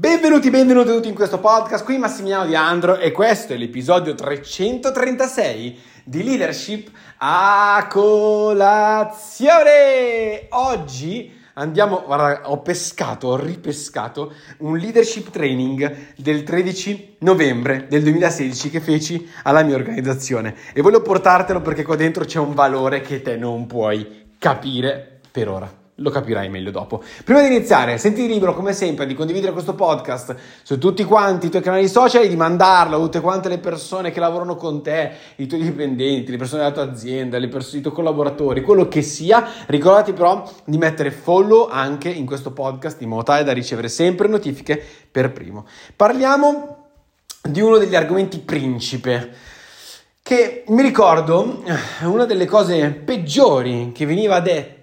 Benvenuti, benvenuti tutti in questo podcast, qui Massimiliano Di Andro e questo è l'episodio 336 di Leadership a colazione. Oggi andiamo, guarda, ho pescato, ho ripescato un leadership training del 13 novembre del 2016 che feci alla mia organizzazione. E voglio portartelo perché qua dentro c'è un valore che te non puoi capire per ora lo capirai meglio dopo. Prima di iniziare, senti libero come sempre di condividere questo podcast su tutti quanti i tuoi canali social e di mandarlo a tutte quante le persone che lavorano con te, i tuoi dipendenti, le persone della tua azienda, persone, i tuoi collaboratori, quello che sia. Ricordati però di mettere follow anche in questo podcast in modo tale da ricevere sempre notifiche per primo. Parliamo di uno degli argomenti principe che mi ricordo una delle cose peggiori che veniva detta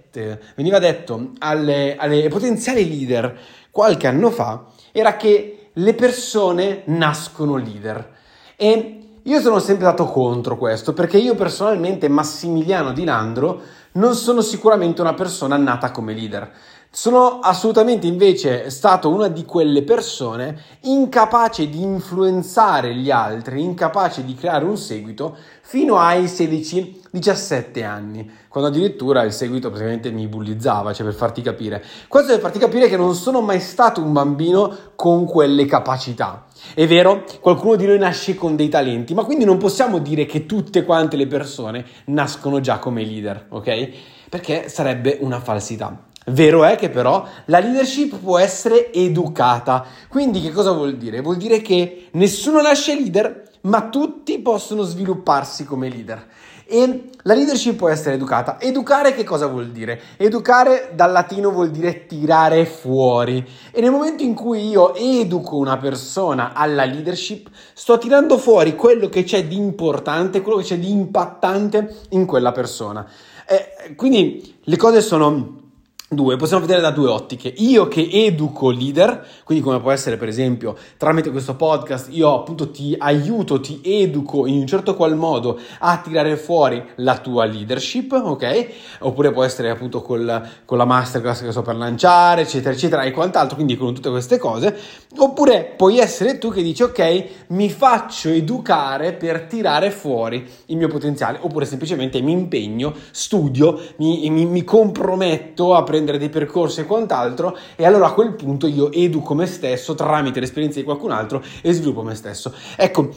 veniva detto alle, alle potenziali leader qualche anno fa era che le persone nascono leader. E io sono sempre stato contro questo perché io personalmente, Massimiliano Di Landro, non sono sicuramente una persona nata come leader. Sono assolutamente invece stato una di quelle persone incapace di influenzare gli altri, incapace di creare un seguito fino ai 16-17 anni, quando addirittura il seguito praticamente mi bullizzava, cioè per farti capire. Questo per farti capire che non sono mai stato un bambino con quelle capacità. È vero, qualcuno di noi nasce con dei talenti, ma quindi non possiamo dire che tutte quante le persone nascono già come leader, ok? Perché sarebbe una falsità. Vero è che però la leadership può essere educata. Quindi che cosa vuol dire? Vuol dire che nessuno nasce leader, ma tutti possono svilupparsi come leader. E la leadership può essere educata. Educare che cosa vuol dire? Educare dal latino vuol dire tirare fuori. E nel momento in cui io educo una persona alla leadership, sto tirando fuori quello che c'è di importante, quello che c'è di impattante in quella persona. E quindi le cose sono Due, possiamo vedere da due ottiche. Io che educo leader, quindi come può essere per esempio tramite questo podcast, io appunto ti aiuto, ti educo in un certo qual modo a tirare fuori la tua leadership, ok? Oppure può essere appunto col, con la masterclass che sto per lanciare, eccetera, eccetera, e quant'altro, quindi con tutte queste cose. Oppure puoi essere tu che dici, ok, mi faccio educare per tirare fuori il mio potenziale, oppure semplicemente mi impegno, studio, mi, mi, mi comprometto a prendere prendere dei percorsi e quant'altro e allora a quel punto io educo me stesso tramite l'esperienza di qualcun altro e sviluppo me stesso. Ecco,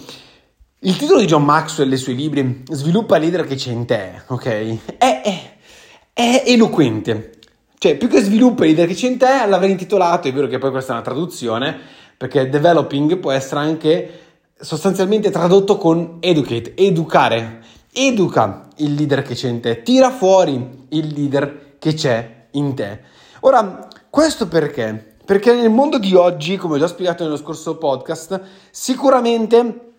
il titolo di John Maxwell e i suoi libri, Sviluppa il leader che c'è in te, ok? È, è, è eloquente. Cioè, più che sviluppa il leader che c'è in te, l'avrei intitolato, è vero che poi questa è una traduzione, perché developing può essere anche sostanzialmente tradotto con educate, educare. Educa il leader che c'è in te, tira fuori il leader che c'è in te. Ora, questo perché? Perché nel mondo di oggi, come ho già spiegato nello scorso podcast, sicuramente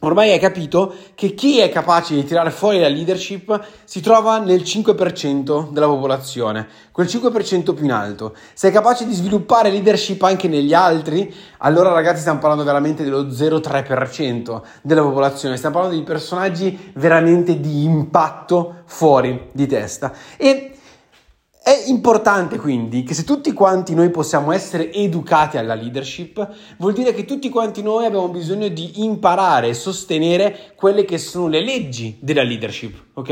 Ormai hai capito che chi è capace di tirare fuori la leadership si trova nel 5% della popolazione, quel 5% più in alto. Se è capace di sviluppare leadership anche negli altri, allora ragazzi stiamo parlando veramente dello 0,3% della popolazione, stiamo parlando di personaggi veramente di impatto fuori di testa. E è importante quindi che se tutti quanti noi possiamo essere educati alla leadership, vuol dire che tutti quanti noi abbiamo bisogno di imparare e sostenere quelle che sono le leggi della leadership, ok?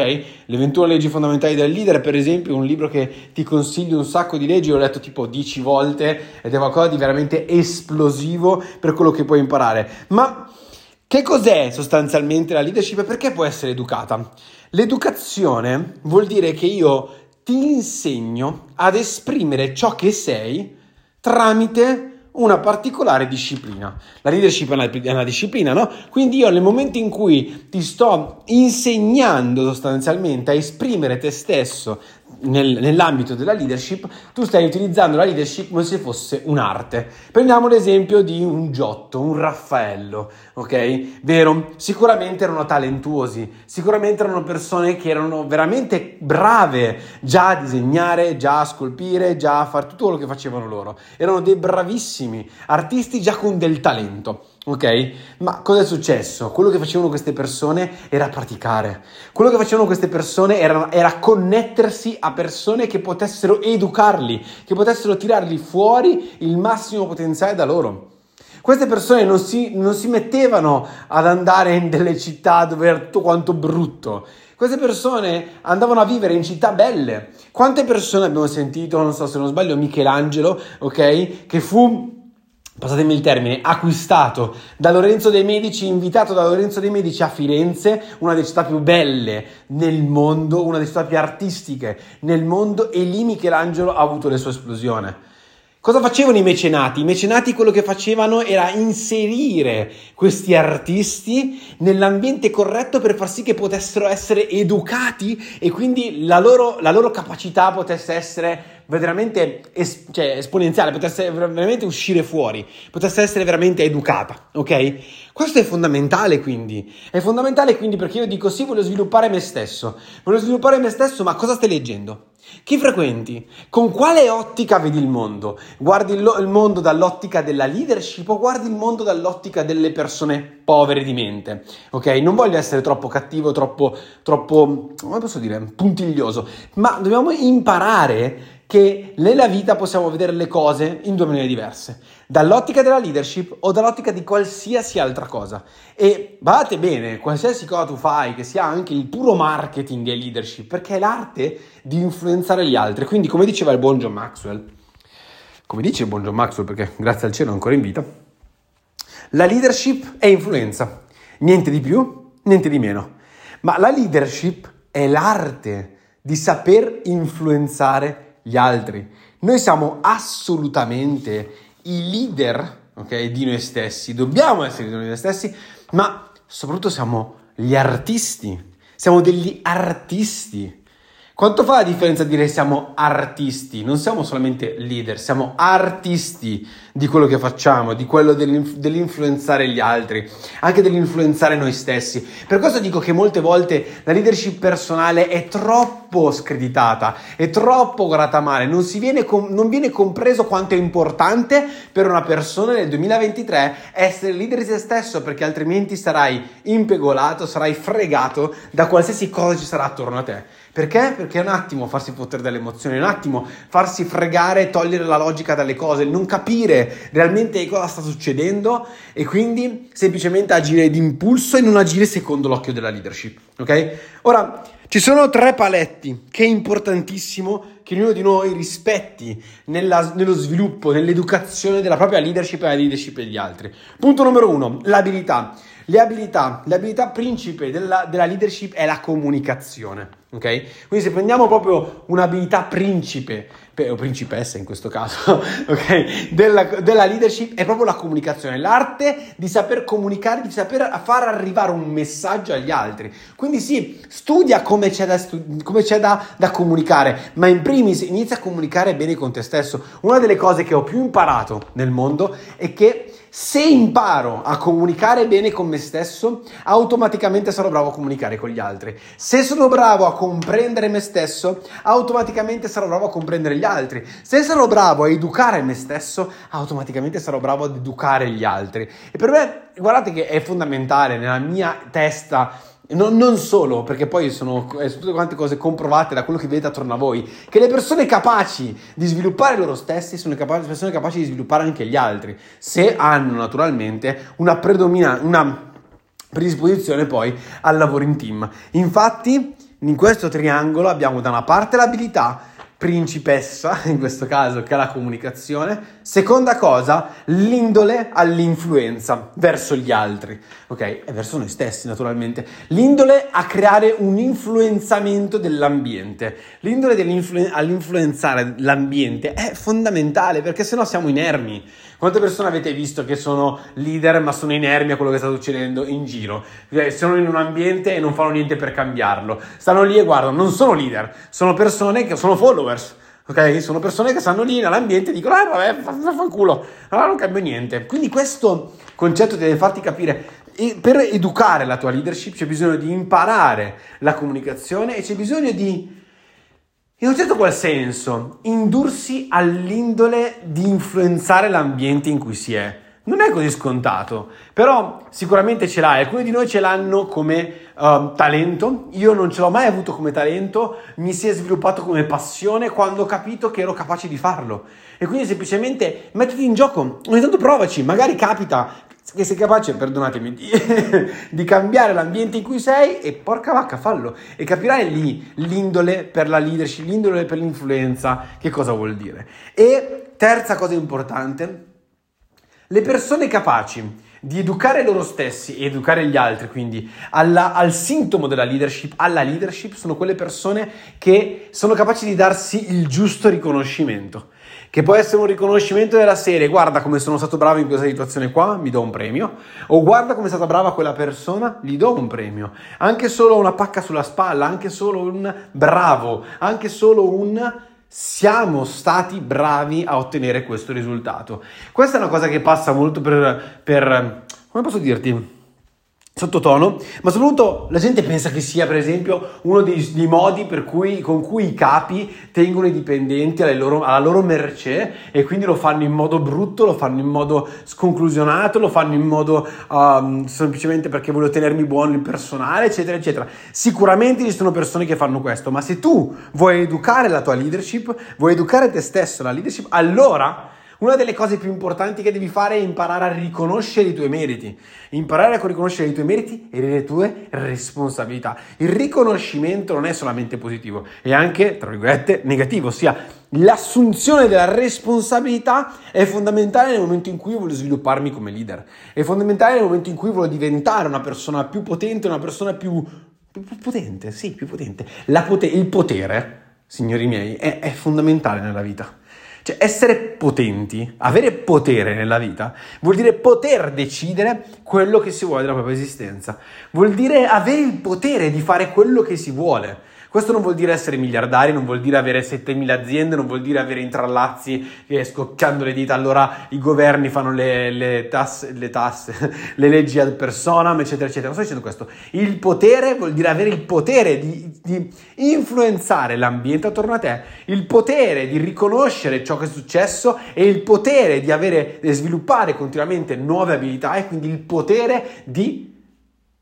Le 21 leggi fondamentali del leader, per esempio, un libro che ti consiglio un sacco di leggi, l'ho letto tipo 10 volte ed è qualcosa di veramente esplosivo per quello che puoi imparare. Ma che cos'è sostanzialmente la leadership e perché può essere educata? L'educazione vuol dire che io ti insegno ad esprimere ciò che sei tramite una particolare disciplina. La leadership è una, è una, disciplina, no? Quindi io nel momento in cui ti sto insegnando sostanzialmente a esprimere te stesso nel, nell'ambito della leadership, tu stai utilizzando la leadership come se fosse un'arte. Prendiamo l'esempio di un Giotto, un Raffaello, ok? Vero? Sicuramente erano talentuosi, sicuramente erano persone che erano veramente brave già a disegnare, già a scolpire, già a fare tutto quello che facevano loro. Erano dei bravissimi artisti già con del talento. Ok? Ma cosa è successo? Quello che facevano queste persone era praticare. Quello che facevano queste persone era, era, connettersi a persone che potessero educarli, che potessero tirarli fuori il massimo potenziale da loro. Queste persone non si, non si mettevano ad andare in delle città dove era tutto quanto brutto. Queste persone andavano a vivere in città belle. Quante persone abbiamo sentito, non so se non sbaglio, Michelangelo, ok? Che fu passatemi il termine, acquistato da Lorenzo dei Medici, invitato da Lorenzo dei Medici a Firenze, una delle città più belle nel mondo, una delle città più artistiche nel mondo, e lì Michelangelo ha avuto la sua esplosione. Cosa facevano i mecenati? I mecenati quello che facevano era inserire questi artisti nell'ambiente corretto per far sì che potessero essere educati e quindi la loro, la loro capacità potesse essere veramente es- cioè, esponenziale, potesse veramente uscire fuori, potesse essere veramente educata, ok? Questo è fondamentale quindi, è fondamentale quindi perché io dico sì, voglio sviluppare me stesso, voglio sviluppare me stesso, ma cosa stai leggendo? Chi frequenti? Con quale ottica vedi il mondo? Guardi il, lo- il, mondo dall'ottica della leadership o guardi il mondo dall'ottica delle persone povere di mente? Ok? Non voglio essere troppo cattivo, troppo, troppo, come posso dire, puntiglioso, ma dobbiamo imparare che nella vita possiamo vedere le cose in due maniere diverse, dall'ottica della leadership o dall'ottica di qualsiasi altra cosa. E badate bene, qualsiasi cosa tu fai, che sia anche il puro marketing e leadership, perché è l'arte di influenzare gli altri. Quindi, come diceva il buon John Maxwell, come dice il buon John Maxwell, perché grazie al cielo è ancora in vita, la leadership è influenza, niente di più, niente di meno. Ma la leadership è l'arte di saper influenzare gli altri. Noi siamo assolutamente i leader okay, di noi stessi, dobbiamo essere di noi stessi, ma soprattutto siamo gli artisti, siamo degli artisti. Quanto fa la differenza dire siamo artisti? Non siamo solamente leader, siamo artisti di quello che facciamo, di quello dell'inf- dell'influenzare gli altri, anche dell'influenzare noi stessi. Per questo dico che molte volte la leadership personale è troppo screditata, è troppo guardata male, non, viene, com- non viene compreso quanto è importante per una persona nel 2023 essere leader di se stesso, perché altrimenti sarai impegolato, sarai fregato da qualsiasi cosa ci sarà attorno a te. Perché? Perché è un attimo farsi fottere dalle emozioni, è un attimo farsi fregare, togliere la logica dalle cose, non capire realmente cosa sta succedendo e quindi semplicemente agire d'impulso e non agire secondo l'occhio della leadership. Ok? Ora, ci sono tre paletti che è importantissimo che ognuno di noi rispetti nella, nello sviluppo, nell'educazione della propria leadership e della leadership degli altri. Punto numero uno, l'abilità. Le abilità, l'abilità principe della, della leadership è la comunicazione. Ok? Quindi se prendiamo proprio un'abilità principe, o principessa in questo caso, ok? Della, della, leadership è proprio la comunicazione, l'arte di saper comunicare, di saper far arrivare un messaggio agli altri. Quindi sì, studia come c'è da, come c'è da, da comunicare, ma in primis inizia a comunicare bene con te stesso. Una delle cose che ho più imparato nel mondo è che se imparo a comunicare bene con me stesso, automaticamente sarò bravo a comunicare con gli altri. Se sono bravo a comprendere me stesso, automaticamente sarò bravo a comprendere gli altri. Se sarò bravo a educare me stesso, automaticamente sarò bravo ad educare gli altri. E per me, guardate che è fondamentale nella mia testa non, non, solo, perché poi sono, sono tutte quante cose comprovate da quello che vedete attorno a voi, che le persone capaci di sviluppare loro stessi sono capaci, persone capaci di sviluppare anche gli altri, se hanno naturalmente una predominanza, una predisposizione poi al lavoro in team. Infatti, in questo triangolo abbiamo da una parte l'abilità principessa, in questo caso, che è la comunicazione. Seconda cosa, l'indole all'influenza verso gli altri, ok? E verso noi stessi, naturalmente. L'indole a creare un influenzamento dell'ambiente. L'indole all'influenzare l'ambiente è fondamentale perché sennò siamo inermi. Quante persone avete visto che sono leader ma sono inermi a quello che sta succedendo in giro? Eh, sono in un ambiente e non fanno niente per cambiarlo. Stanno lì e guardano, non sono leader, sono persone che sono followers. Ok? Sono persone che stanno lì nell'ambiente e dicono, eh vabbè, fanculo, allora non cambia niente. Quindi questo concetto deve farti capire e per educare la tua leadership c'è bisogno di imparare la comunicazione e c'è bisogno di in un certo qual senso, indursi all'indole di influenzare l'ambiente in cui si è. Non è così scontato, però sicuramente ce l'hai. Alcuni di noi ce l'hanno come uh, talento, io non ce l'ho mai avuto come talento, mi si è sviluppato come passione quando ho capito che ero capace di farlo. E quindi semplicemente mettiti in gioco, ogni tanto provaci, magari capita che sei capace, perdonatemi, di, di, cambiare l'ambiente in cui sei e porca vacca, fallo. E capirai lì l'indole per la leadership, l'indole per l'influenza, che cosa vuol dire. E terza cosa importante, le persone capaci di educare loro stessi e educare gli altri, quindi alla, al sintomo della leadership, alla leadership, sono quelle persone che sono capaci di darsi il giusto riconoscimento. Che può essere un riconoscimento della serie, guarda come sono stato bravo in questa situazione qua, mi do un premio, o guarda come è stata brava quella persona, gli do un premio. Anche solo una pacca sulla spalla, anche solo un bravo, anche solo un siamo stati bravi a ottenere questo risultato. Questa è una cosa che passa molto per, per come posso dirti? Sottotono, ma soprattutto la gente pensa che sia per esempio uno dei, dei modi cui, con cui i capi tengono i dipendenti loro, alla loro, mercé e quindi lo fanno in modo brutto, lo fanno in modo sconclusionato, lo fanno in modo um, semplicemente perché voglio tenermi buono il personale, eccetera, eccetera. Sicuramente ci sono persone che fanno questo, ma se tu vuoi educare la tua leadership, vuoi educare te stesso la leadership, allora una delle cose più importanti che devi fare è imparare a riconoscere i tuoi meriti, imparare a riconoscere i tuoi meriti e le tue responsabilità. Il riconoscimento non è solamente positivo, è anche, tra virgolette, negativo, ossia l'assunzione della responsabilità è fondamentale nel momento in cui io voglio svilupparmi come leader, è fondamentale nel momento in cui voglio diventare una persona più potente, una persona più, più potente, sì, più potente. Pote- il potere, signori miei, è, è fondamentale nella vita. Cioè, essere potenti, avere potere nella vita, vuol dire poter decidere quello che si vuole della propria esistenza. Vuol dire avere il potere di fare quello che si vuole. Questo non vuol dire essere miliardari, non vuol dire avere 7000 aziende, non vuol dire avere intrallazzi che scocchiando le dita allora i governi fanno le, le, tasse, le tasse, le leggi ad personam, eccetera, eccetera. Non sto dicendo questo. Il potere vuol dire avere il potere di, di influenzare l'ambiente attorno a te, il potere di riconoscere ciò che è successo e il potere di avere, di sviluppare continuamente nuove abilità e quindi il potere di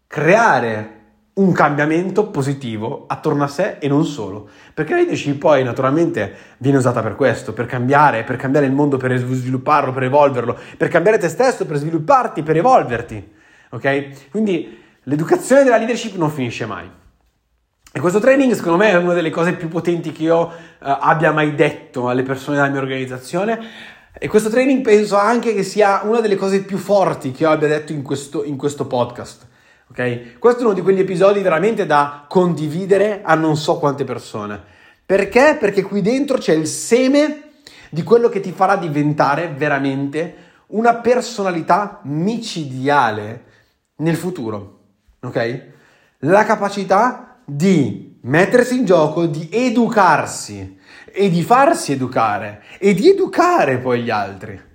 creare un cambiamento positivo attorno a sé e non solo. Perché la leadership poi naturalmente viene usata per questo, per cambiare, per cambiare il mondo, per svilupparlo, per evolverlo, per cambiare te stesso, per svilupparti, per evolverti. Ok? Quindi l'educazione della leadership non finisce mai. E questo training secondo me è una delle cose più potenti che io uh, abbia mai detto alle persone della mia organizzazione. E questo training penso anche che sia una delle cose più forti che io abbia detto in questo, in questo podcast ok? Questo è uno di quegli episodi veramente da condividere a non so quante persone. Perché? Perché qui dentro c'è il seme di quello che ti farà diventare veramente una personalità micidiale nel futuro, ok? La capacità di mettersi in gioco, di educarsi e di farsi educare e di educare poi gli altri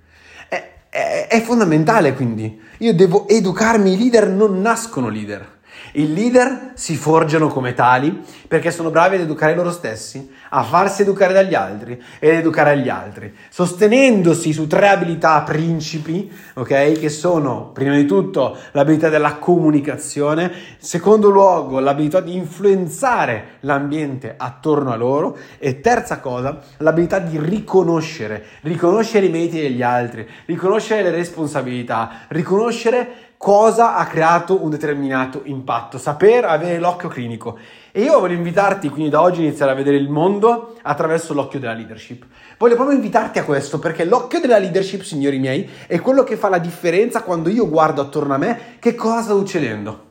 è, fondamentale quindi. Io devo educarmi, i leader non nascono leader. I leader si forgiano come tali perché sono bravi ad educare loro stessi, a farsi educare dagli altri ed educare agli altri, sostenendosi su tre abilità principi, ok? Che sono, prima di tutto, l'abilità della comunicazione, secondo luogo, l'abilità di influenzare l'ambiente attorno a loro e terza cosa, l'abilità di riconoscere, riconoscere i meriti degli altri, riconoscere le responsabilità, riconoscere cosa ha creato un determinato impatto, saper avere l'occhio clinico. E io voglio invitarti quindi da oggi a iniziare a vedere il mondo attraverso l'occhio della leadership. Voglio proprio invitarti a questo perché l'occhio della leadership, signori miei, è quello che fa la differenza quando io guardo attorno a me che cosa sta succedendo.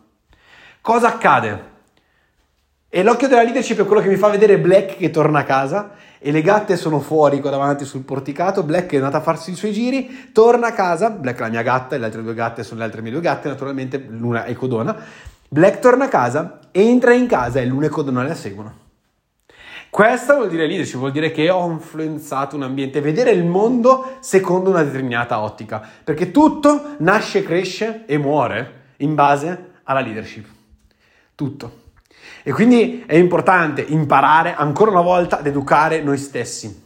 Cosa accade? E l'occhio della leadership è quello che mi fa vedere Black che torna a casa e le gatte sono fuori qua davanti sul porticato. Black è andata a farsi i suoi giri, torna a casa. Black è la mia gatta e le altre due gatte sono le altre mie due gatte, naturalmente l'una è codona. Black torna a casa, entra in casa e l'una e codona la seguono. Questo vuol dire leadership, vuol dire che ho influenzato un ambiente, vedere il mondo secondo una determinata ottica, perché tutto nasce, cresce e muore in base alla leadership. Tutto. E quindi è importante imparare ancora una volta ad educare noi stessi.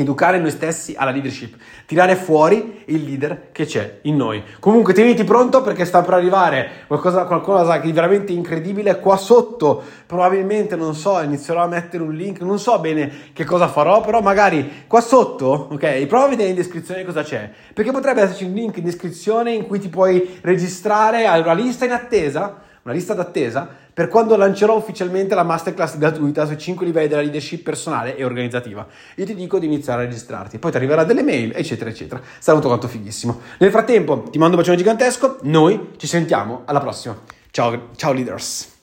educare noi stessi alla leadership, tirare fuori il leader che c'è in noi. Comunque tieniti pronto perché sta per arrivare qualcosa, qualcosa di veramente incredibile qua sotto. Probabilmente, non so, inizierò a mettere un link, non so bene che cosa farò, però magari qua sotto, ok, prova a vedere in descrizione cosa c'è, perché potrebbe esserci un link in descrizione in cui ti puoi registrare alla lista in attesa una lista d'attesa per quando lancerò ufficialmente la masterclass gratuita sui 5 livelli della leadership personale e organizzativa. Io ti dico di iniziare a registrarti, poi ti arriverà delle mail, eccetera, eccetera. Sarà tutto quanto fighissimo. Nel frattempo, ti mando un bacione gigantesco, noi ci sentiamo alla prossima. Ciao, ciao leaders!